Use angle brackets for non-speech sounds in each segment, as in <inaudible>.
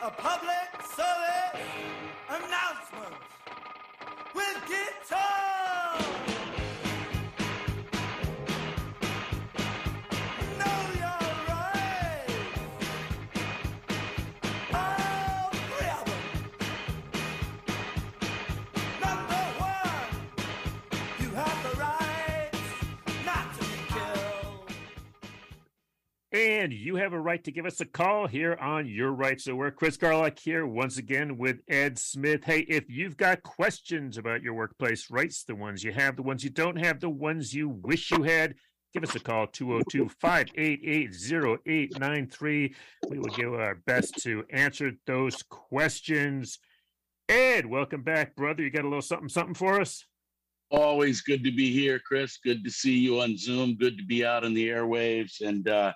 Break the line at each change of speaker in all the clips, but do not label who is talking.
a public service announcement with guitar.
And you have a right to give us a call here on Your Right to Work. Chris Garlock here once again with Ed Smith. Hey, if you've got questions about your workplace rights, the ones you have, the ones you don't have, the ones you wish you had, give us a call 202 588 0893. We will do our best to answer those questions. Ed, welcome back, brother. You got a little something, something for us?
Always good to be here, Chris. Good to see you on Zoom. Good to be out on the airwaves. And uh,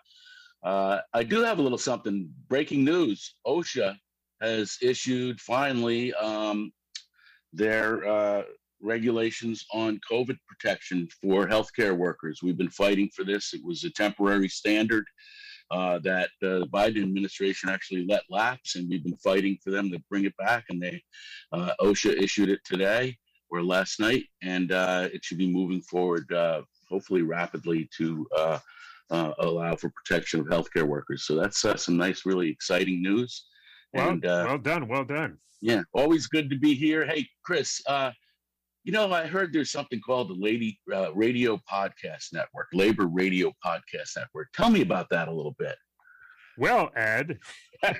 uh, I do have a little something. Breaking news: OSHA has issued finally um, their uh, regulations on COVID protection for healthcare workers. We've been fighting for this. It was a temporary standard uh, that the Biden administration actually let lapse, and we've been fighting for them to bring it back. And they uh, OSHA issued it today or last night, and uh, it should be moving forward, uh, hopefully rapidly, to uh, allow for protection of healthcare workers. So that's uh, some nice, really exciting news.
Well,
and uh,
well done. Well done.
yeah, always good to be here. Hey, Chris, uh, you know, I heard there's something called the Lady uh, Radio Podcast Network, Labor Radio Podcast Network. Tell me about that a little bit.
Well, Ed, <laughs>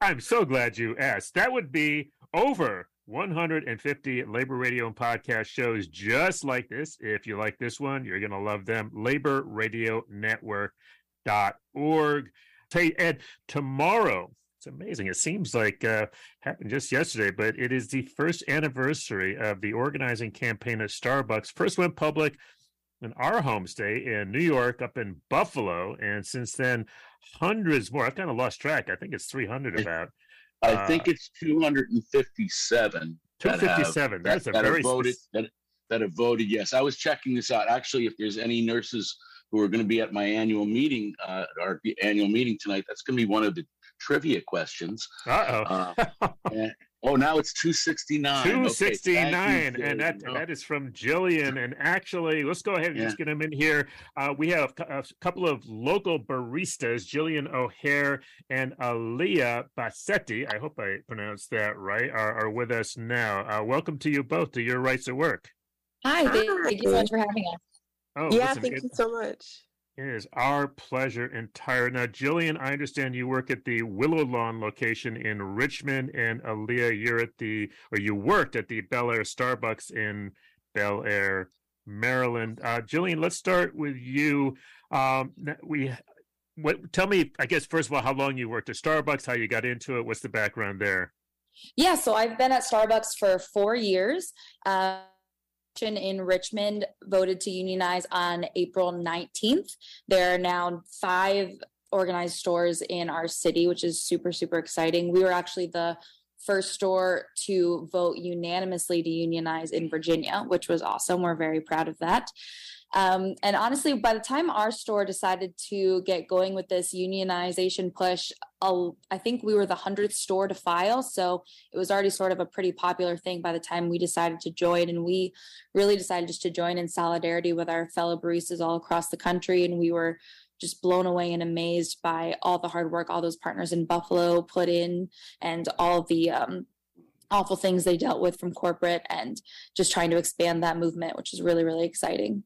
I'm so glad you asked. That would be over 150 labor radio and podcast shows just like this. If you like this one, you're going to love them. LaborRadioNetwork.org. Hey, Ed, tomorrow, it's amazing. It seems like uh, happened just yesterday, but it is the first anniversary of the organizing campaign at Starbucks. First went public in our home state in New York, up in Buffalo, and since then, hundreds more. I've kind of lost track. I think it's 300 about.
I
Uh,
think it's 257. that have-
257.
that,
That's a
that
very
have voted. That, that have voted yes. I was checking this out. Actually, if there's any nurses who are going to be at my annual meeting, uh, our annual meeting tonight, that's going to be one of the trivia questions.
Uh-oh.
Uh, <laughs> and- oh, now it's 269. Okay, thank you,
269
Jay.
and that
Oh,
that is from Jillian and actually let's go ahead and just get him in here uh, we have a a couple of local baristas Jillian O'Hare and Aleah Bacetti I hope I pronounced that right are, are with us now uh, welcome to you both to your rights at work
Hi, thank, thank you so much for having us.
oh
yeah,
listen,
thank
it-
you so much.
It is our pleasure entire. Now, Jillian, I understand you work at the Willow Lawn location in Richmond, and Aleah, you're at the, or you worked at the Bel Air Starbucks in Bel Air, Maryland. Uh, Jillian, let's start with you. Um, we, what? Tell me, I guess first of all, how long you worked at Starbucks, how you got into it, what's the background there?
Yeah, so I've been at Starbucks for four years. Uh, in Richmond voted to unionize on April 19th. There are now five organized stores in our city, which is super, super exciting. We were actually the first store to vote unanimously to unionize in Virginia, which was awesome. We're very proud of that. Um, and honestly, by the time our store decided to get going with this unionization push, uh, I think we were the hundredth store to file. So it was already sort of a pretty popular thing by the time we decided to join. And we really decided just to join in solidarity with our fellow baristas all across the country. And we were just blown away and amazed by all the hard work all those partners in Buffalo put in and all the um, awful things they dealt with from corporate and just trying to expand that movement, which is really, really exciting.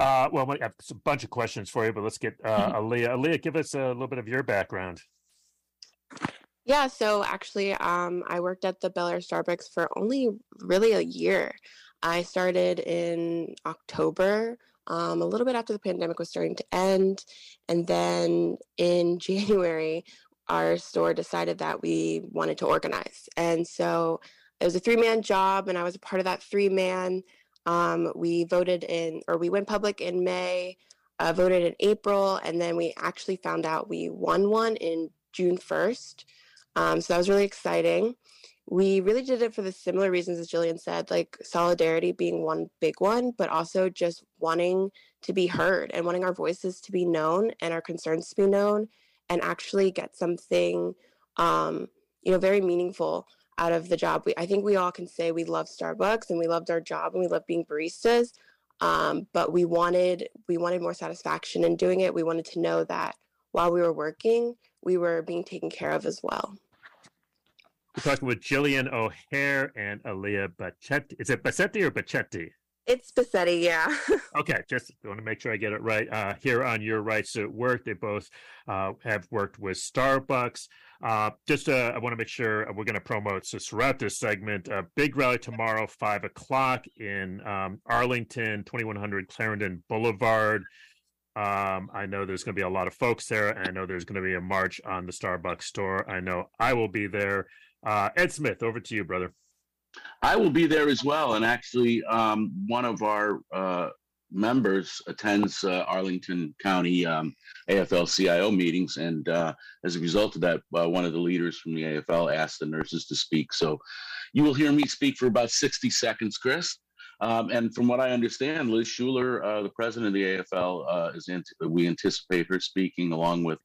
Uh, well, I have a bunch of questions for you, but let's get uh, <laughs> Aleah. Aleah, give us a little bit of your background.
Yeah, so actually, um, I worked at the Bel Air Starbucks for only really a year. I started in October, um, a little bit after the pandemic was starting to end. And then in <laughs> January, our store decided that we wanted to organize. And so it was a three man job, and I was a part of that three man. Um, we voted in, or we went public in May, uh, voted in April, and then we actually found out we won one in June 1st. Um, so that was really exciting. We really did it for the similar reasons as Jillian said, like solidarity being one big one, but also just wanting to be heard and wanting our voices to be known and our concerns to be known and actually get something, um, you know, very meaningful out of the job. We, I think we all can say we love Starbucks and we loved our job and we love being baristas. Um, but we wanted we wanted more satisfaction in doing it. We wanted to know that while we were working, we were being taken care of as well.
We're talking with Jillian O'Hare and Aleah Bachetti. Is it Bacetti or Bachetti?
It's Bacetti, yeah. <laughs>
Okay, just want to make sure I get it right. Uh, here on Your Rights at Work, they both uh, have worked with Starbucks. Uh, just uh, I want to make sure we're going to promote so throughout this segment. A big rally tomorrow, five o'clock in um, Arlington, twenty one hundred Clarendon Boulevard. Um, I know there's going to be a lot of folks there. I know there's going to be a march on the Starbucks store. I know I will be there. Uh, Ed Smith, over to you, brother.
I will be there as well. And actually, um, one of our uh, members attends uh, Arlington County um, AFL CIO meetings. And uh, as a result of that, uh, one of the leaders from the AFL asked the nurses to speak. So you will hear me speak for about 60 seconds, Chris. Um, and from what I understand, Liz Shuler, uh, the president of the AFL, uh, is in, we anticipate her speaking along with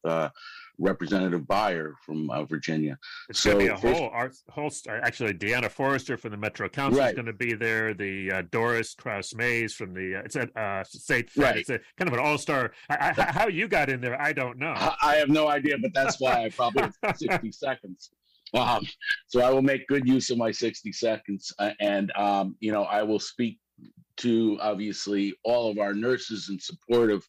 Representative Beyer from uh, Virginia.
It's
So
going to be a
first-
whole, art, whole actually, Dyana Forester from the Metro Council is going to be there. The uh, Doris Crouse-Mays from the, uh, it's a uh, state.
Right.
it's a kind of an all star. How you got in there, I don't know.
I I have no idea, but that's why I probably <laughs> 60 seconds. Um, so I will make good use of my 60 seconds. uh, And, um, you know, I will speak to obviously all of our nurses in support of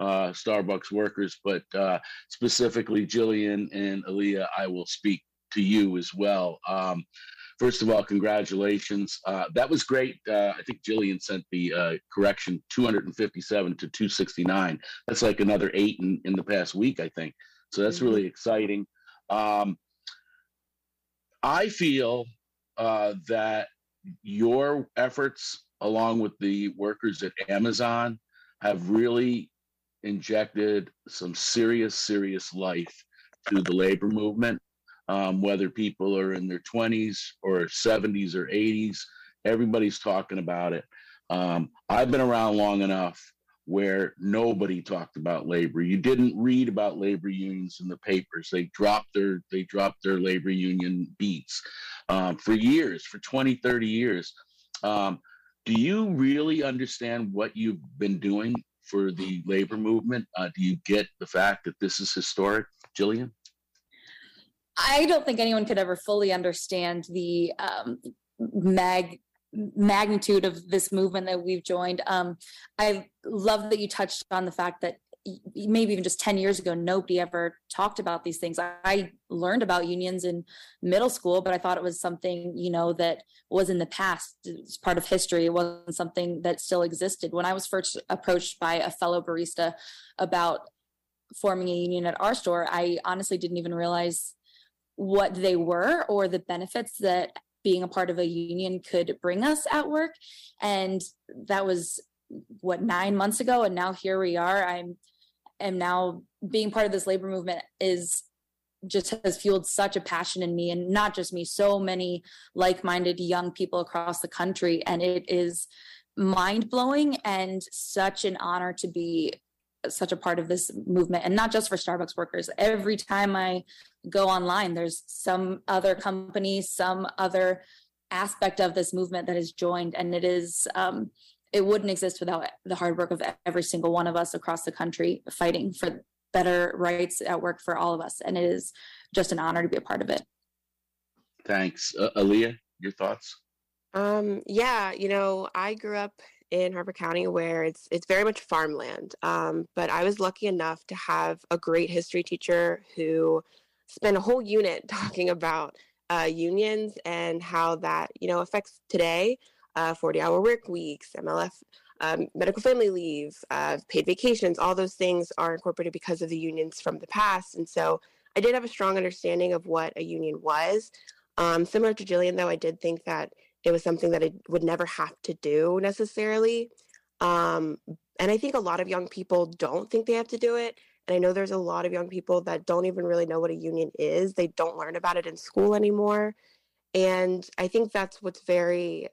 uh, Starbucks workers, but uh, specifically Jillian and Aleah, I will speak to you as well. Um, first of all, congratulations. Uh, that was great. Uh, I think Jillian sent the uh, correction 257 to 269 that's like another eight in, in the past week, I think. So that's
Mhm.
really exciting. Um, I feel uh, that your efforts, along with the workers at Amazon, have really injected some serious, serious life to the labor movement. Um, whether people are in their 20s or 70s or 80s, everybody's talking about it. Um, I've been around long enough where nobody talked about labor. You didn't read about labor unions in the papers. They dropped their they dropped their labor union beats um, for years, for 20, 30 years. Um, do you really understand what you've been doing for the labor movement? Uh, do you get the fact that this is historic, Jillian?
I don't think anyone could ever fully understand the um, mag magnitude of this movement that we've joined. Um, I love that you touched on the fact that maybe even just 10 years ago, nobody ever talked about these things. I, learned about unions in middle school, but I thought it was something, you know, that was in the past. It's part of history. It wasn't something that still existed. When I was first approached by a fellow barista about forming a union at our store, I honestly didn't even realize what they were or the benefits that being a part of a union could bring us at work and that was what nine months ago and now here we are i'm am now being part of this labor movement is just has fueled such a passion in me and not just me so many like-minded young people across the country. And it is mind-blowing and such an honor to be such a part of this movement. And not just for starbucks workers. Every time i go online there's some other company some other aspect of this movement that has joined. And it is um, it wouldn't exist without the hard work of every single one of us across the country fighting for better rights at work for all of us and it is just an honor to be a part of it
Thanks, uh, Aaliyah. Your thoughts?
Um, yeah, you know, I grew up in Harford County where it's it's very much farmland. Um, but I was lucky enough to have a great history teacher who spent a whole unit <laughs> talking about uh, unions and how that you know affects today. Uh, 40 hour work weeks, MLF, um, medical family leave, uh, paid vacations, all those things are incorporated because of the unions from the past. And so I did have a strong understanding of what a union was. Um, similar to Jillian, though, I did think that it was something that I would never have to do necessarily. Um, and I think a lot of young people don't think they have to do it. And I know there's a lot of young people that don't even really know what a union is. They don't learn about it in school anymore. And I think that's what's very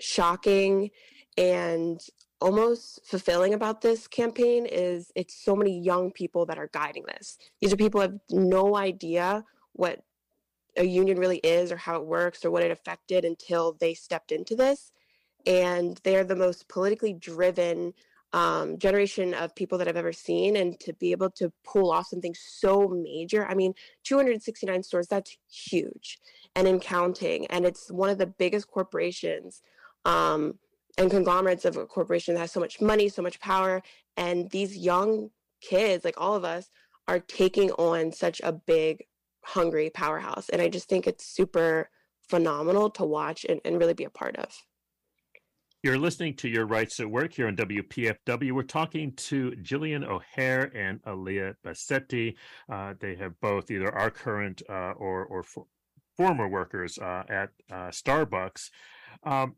shocking and almost fulfilling about this campaign is it's so many young people that are guiding this. These are people who have no idea what a union really is or how it works or what it affected until they stepped into this. And they're the most politically driven um, generation of people that I've ever seen. And to be able to pull off something so major, I mean, 269 stores, that's huge and in counting. And it's one of the biggest corporations um, and conglomerates of a corporation that has so much money, so much power. And these young kids, like all of us, are taking on such a big, hungry powerhouse. And I just think it's super phenomenal to watch and, and really be a part of.
You're listening to Your Rights at Work here on WPFW. We're talking to Jillian O'Hare and Aleah Bacetti. Uh, they have both either are current uh, or, or for, former workers uh, at uh, Starbucks. Um,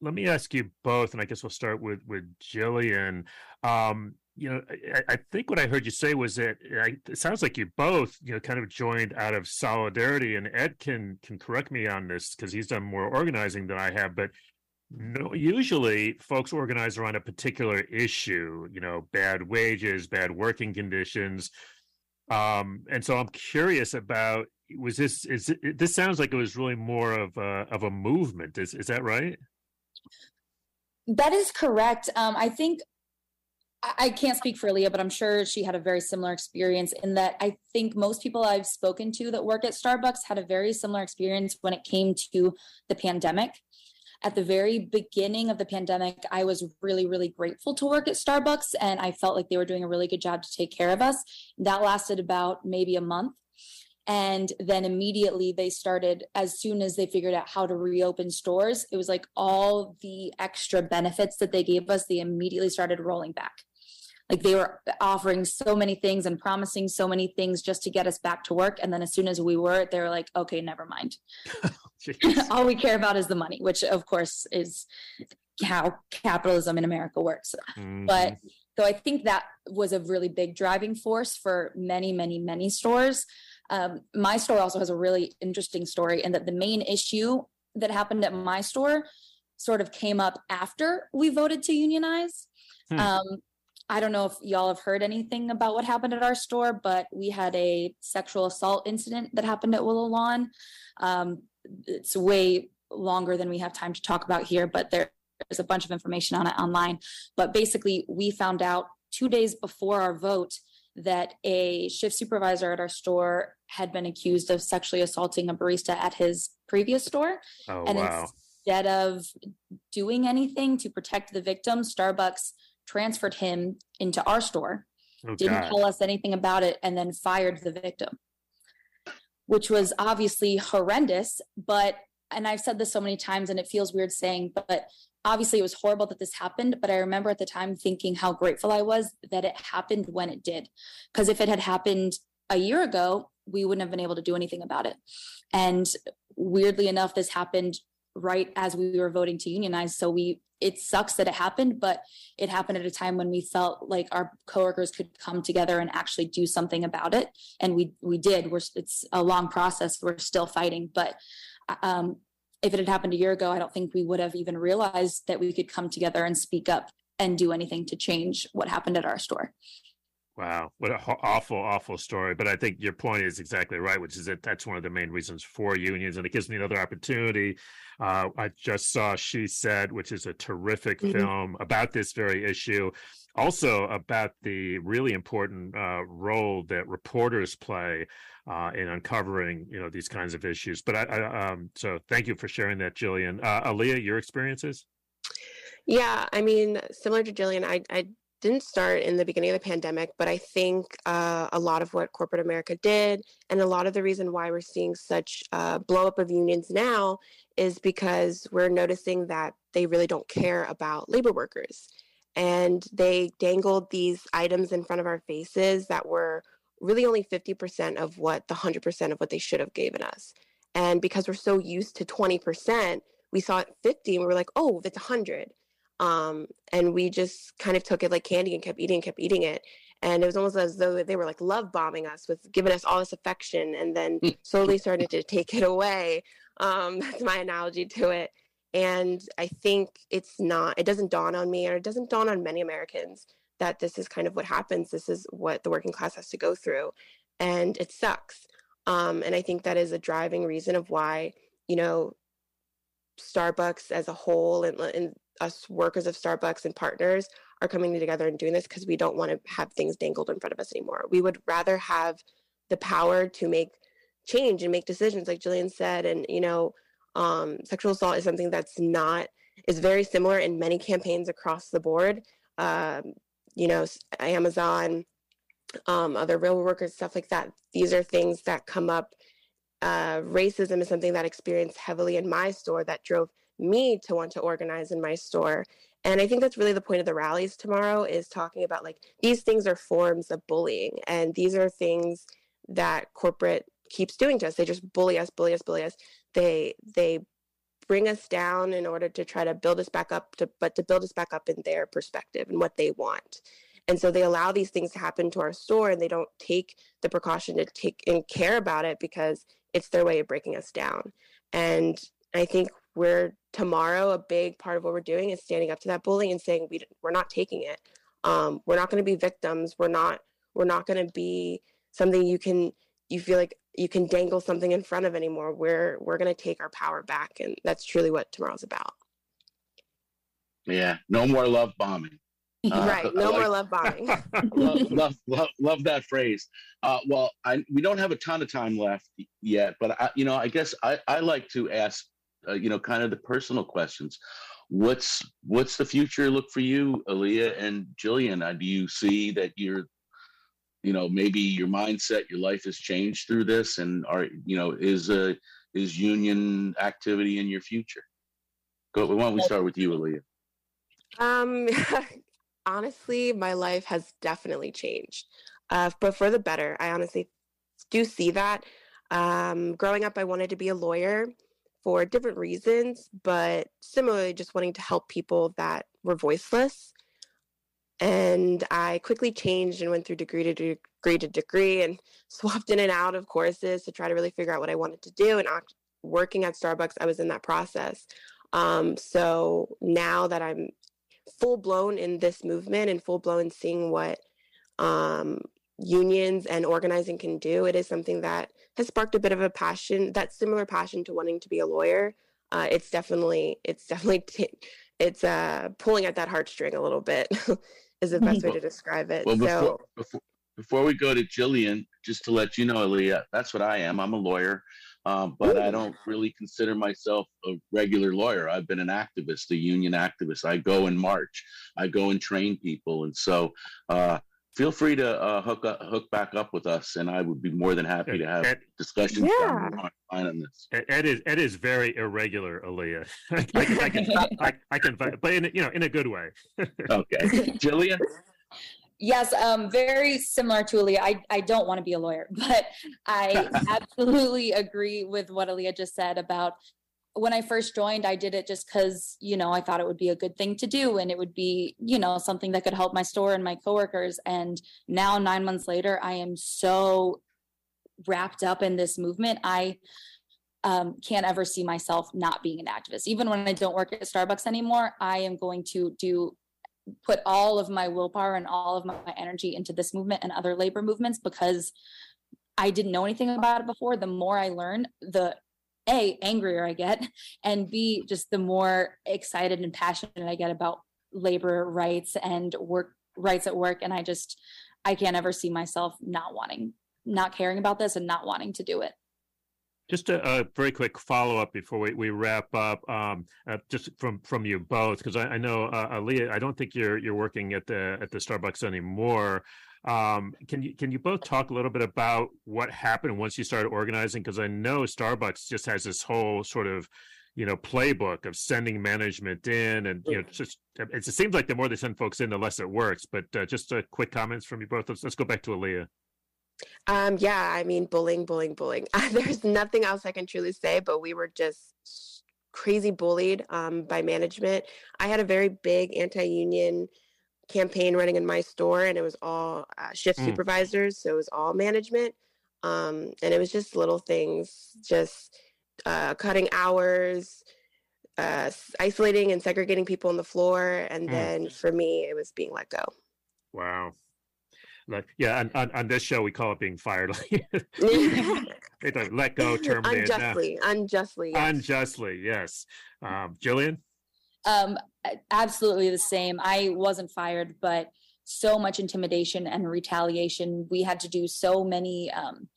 let me ask you both, and I guess we'll start with with Jillian. Um, you know, I, I, think what I heard you say was that I, it sounds like you both, you know, kind of joined out of solidarity. And Ed can can correct me on this because he's done more organizing than I have. But no, usually folks organize around a particular issue. You know, bad wages, bad working conditions. Um, and so I'm curious about was this is it, this sounds like it was really more of a of a movement. Is is that right?
That is correct. Um, I think I can't speak for Leah, but I'm sure she had a very similar experience in that I think most people I've spoken to that work at Starbucks had a very similar experience when it came to the pandemic. At the very beginning of the pandemic, I was really, really grateful to work at Starbucks, and I felt like they were doing a really good job to take care of us. That lasted about maybe a month. And then immediately they started, as soon as they figured out how to reopen stores, it was like all the extra benefits that they gave us, they immediately started rolling back. Like they were offering so many things and promising so many things just to get us back to work. And then as soon as we were, they were like, okay, never mind. <laughs> <laughs> all we care about is the money, which of course is how capitalism in America works. Mm-hmm. But so I think that was a really big driving force for many, many, many stores. Um, my store also has a really interesting story in that the main issue that happened at my store sort of came up after we voted to unionize. Hmm. Um, I don't know if y'all have heard anything about what happened at our store, but we had a sexual assault incident that happened at Willow Lawn. Um, it's way longer than we have time to talk about here, but there's a bunch of information on it online. But basically, we found out two days before our vote that a shift supervisor at our store had been accused of sexually assaulting a barista at his previous store.
Oh,
and
wow.
instead of doing anything to protect the victim, Starbucks transferred him into our store,
Oh,
didn't
God.
tell us anything about it, and then fired the victim, which was obviously horrendous. But, and I've said this so many times and it feels weird saying, but obviously it was horrible that this happened. But I remember at the time thinking how grateful I was that it happened when it did. Because if it had happened a year ago, we wouldn't have been able to do anything about it. And weirdly enough, this happened right as we were voting to unionize. So we, it sucks that it happened, but it happened at a time when we felt like our coworkers could come together and actually do something about it. And we, we did. We're, it's a long process. We're still fighting, but um, if it had happened a year ago, I don't think we would have even realized that we could come together and speak up and do anything to change what happened at our store.
Wow, what an awful, awful story. But I think your point is exactly right, which is that that's one of the main reasons for unions, and it gives me another opportunity. Uh, I just saw She Said, which is a terrific
Mhm.
film about this very issue, also about the really important uh, role that reporters play uh, in uncovering, you know, these kinds of issues. But I, I um, so thank you for sharing that, Jillian. Uh, Aleah, your experiences?
Yeah, I mean, similar to Jillian, I, I didn't start in the beginning of the pandemic, but I think uh, a lot of what corporate America did and a lot of the reason why we're seeing such uh, blow up of unions now is because we're noticing that they really don't care about labor workers. And they dangled these items in front of our faces that were really only 50% of what the 100% of what they should have given us. And because we're so used to 20%, we saw it 50 and we were like, oh, that's 100 um, and we just kind of took it like candy and kept eating kept eating it and it was almost as though they were like love bombing us with giving us all this affection and then slowly started to take it away um, <laughs> that's my analogy to it And I think it's not, it doesn't dawn on me, or it doesn't dawn on many Americans that this is kind of what happens. This is what the working class has to go through. And it sucks. Um, and I think that is a driving reason of why, you know, Starbucks as a whole and, and us workers of Starbucks and partners are coming together and doing this because we don't want to have things dangled in front of us anymore. We would rather have the power to make change and make decisions, like Jillian said. And, you know, um, sexual assault is something that's not, is very similar in many campaigns across the board. Um, you know, Amazon, um, other railroad workers, stuff like that. These are things that come up. Uh, racism is something that experienced heavily in my store that drove me to want to organize in my store and i think that's really the point of the rallies tomorrow is talking about like these things are forms of bullying and these are things that corporate keeps doing to us. They just bully us bully us bully us. They they bring us down in order to try to build us back up to but to build us back up in their perspective and what they want. And so they allow these things to happen to our store and they don't take the precaution to take and care about it because it's their way of breaking us down. And i think we're tomorrow a big part of what we're doing is standing up to that bullying and saying we we're not taking it. Um, we're not going to be victims. We're not we're not going to be something you can you feel like you can dangle something in front of anymore. We're we're going to take our power back, and that's truly what tomorrow's about.
Yeah, no more love bombing. <laughs>
Uh, right, no like, more love bombing. <laughs>
love, love, love, love, that phrase. Uh, well, I, we don't have a ton of time left yet, but I, you know, I guess I, I like to ask uh, you know, kind of the personal questions. What's what's the future look for you, Aleah and Jillian? Uh, do you see that you're, you know, maybe your mindset, your life has changed through this, and are you know, is uh, is union activity in your future? Go. Why don't we start with you, Aleah?
Um, <laughs> honestly, my life has definitely changed, uh, but for the better. I honestly do see that. Um, growing up, I wanted to be a lawyer for different reasons, but similarly, just wanting to help people that were voiceless. And I quickly changed and went through degree to degree to degree and <laughs> swapped in and out of courses to try to really figure out what I wanted to do. And working at Starbucks, I was in that process. Um, so now that I'm full blown in this movement and full blown seeing what um, unions and organizing can do, it is something that has sparked a bit of a passion, that similar passion to wanting to be a lawyer. Uh, it's definitely, it's definitely, <laughs> t- it's uh, pulling at that heartstring a little bit <laughs> is the best way to describe it.
Well,
so,
before, before we go to Jillian, just to let you know, Aleah, that's what I am. I'm a lawyer, um, but I don't really consider myself a regular lawyer. I've been an activist, a union activist. I go and march, I go and train people. And so, uh, feel free to uh, hook up, hook back up with us, and I would be more than happy to have Ed, discussions
yeah.
on this.
Ed is Ed is very irregular, Aleah. <laughs> I, I, I, can I, I can but in you know in a good way. <laughs>
okay, Jillian.
Yes, um, very similar to Aleah. I, I don't want to be a lawyer, <laughs> but I absolutely agree with what Aleah just said about when I first joined, I did it just because, you know, I thought it would be a good thing to do and it would be, you know, something that could help my store and my coworkers. And now, nine months later, I am so wrapped up in this movement. I um, can't ever see myself not being an activist. Even when I don't work at Starbucks anymore, I am going to do put all of my willpower and all of my energy into this movement and other labor movements because I didn't know anything about it before. The more I learn, the a angrier i get <laughs> and b just the more excited and passionate i get about labor rights and work rights at work and i just i can't ever see myself not wanting not caring about this and not wanting to do it
just a, a, very quick follow up before we, we wrap up, um, uh, just from from you both, because I, I, know uh, Aleah, I don't think you're you're working at the at the Starbucks anymore. Um, can you can you both talk a little bit about what happened once you started organizing? Because I know Starbucks just has this whole sort of you know playbook of sending management in, and you know just it seems like the more they send folks in, the less it works. But uh, just uh, quick comments from you both. Let's, let's go back to Aleah.
Um, yeah, I mean, bullying, bullying, bullying. <laughs> There's nothing else I can truly say, but we were just crazy bullied um, by management. I had a very big anti-union campaign running in my store and it was all uh, shift mm. supervisors so it was all management um, and it was just little things just uh, cutting hours uh, isolating and segregating people on the floor, and
Mm.
then for me, it was being let go.
Wow. Like, yeah, on, on, on this show we call it being fired. <laughs> <laughs> They let go, terminate, uh,
unjustly, unjustly, yes.
unjustly. Yes. Um, Jillian.
Um, absolutely the same. I wasn't fired, but so much intimidation and retaliation. We had to do so many um,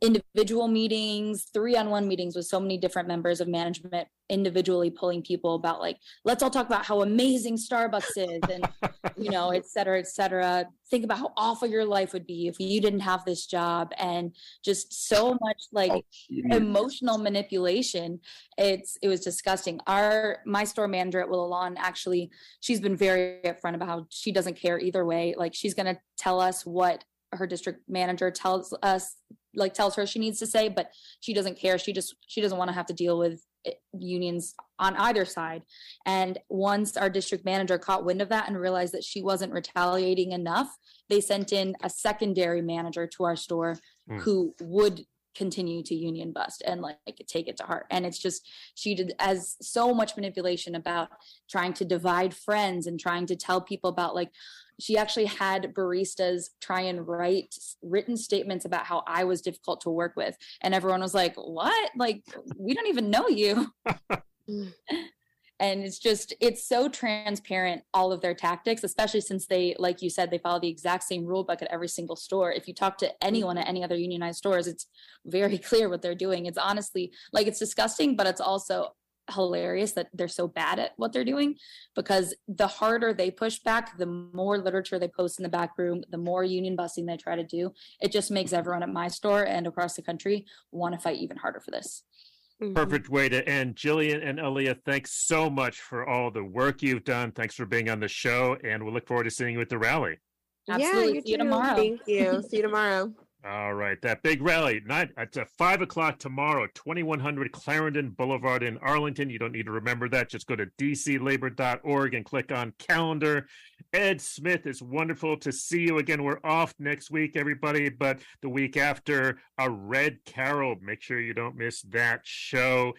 individual meetings, three on one meetings with so many different members of management, individually pulling people about like, let's all talk about how amazing Starbucks is and, <laughs> you know, et cetera, et cetera. Think about how awful your life would be if you didn't have this job and just so much like
Oh,
emotional manipulation. It's it was disgusting. Our my store manager at willow lawn actually she's been very upfront about how she doesn't care either way. Like she's going to tell us what her district manager tells us like tells her she needs to say but she doesn't care. She just she doesn't want to have to deal with unions on either side. And once our district manager caught wind of that and realized that she wasn't retaliating enough they sent in a secondary manager to our store
Mm.
who would continue to union bust and like take it to heart. And it's just she did as so much manipulation about trying to divide friends and trying to tell people about like she actually had baristas try and write written statements about how I was difficult to work with. And everyone was like what? Like we don't even know you. <laughs> <laughs> And it's just it's so transparent all of their tactics especially since they like you said they follow the exact same rule book at every single store. If you talk to anyone at any other unionized stores it's very <laughs> clear what they're doing. It's honestly like it's disgusting but it's also hilarious that they're so bad at what they're doing because the harder they push back the more literature they post in the back room the more union busting they try to do it just makes everyone at my store and across the country want to fight even harder for this
Mhm.
Perfect way to end. Jillian and Aleah, thanks so much for all the work you've done. Thanks for being on the show, and we'll look forward to seeing you at the rally.
Absolutely.
Yeah,
See you tomorrow.
Thank you. See you tomorrow. <laughs>
All right, that big rally, it's at five o'clock tomorrow, 2100 Clarendon Boulevard in Arlington. You don't need to remember that. Just go to dclabor.org and click on calendar. Ed Smith, it's wonderful to see you again. We're off next week, everybody, but the week after, a Red Carol. Make sure you don't miss that show.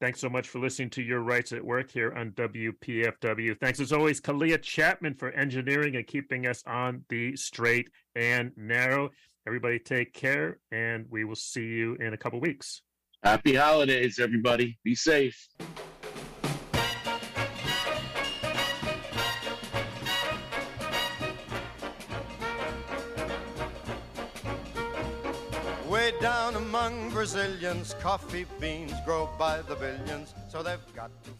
Thanks so much for listening to Your Rights at Work here on WPFW. Thanks as always, Kahlia Chapman for engineering and keeping us on the straight and narrow. Everybody take care, and we will see you in a couple weeks.
Happy holidays, everybody. Be safe.
Way down among Brazilians, coffee beans grow by the billions, so they've got to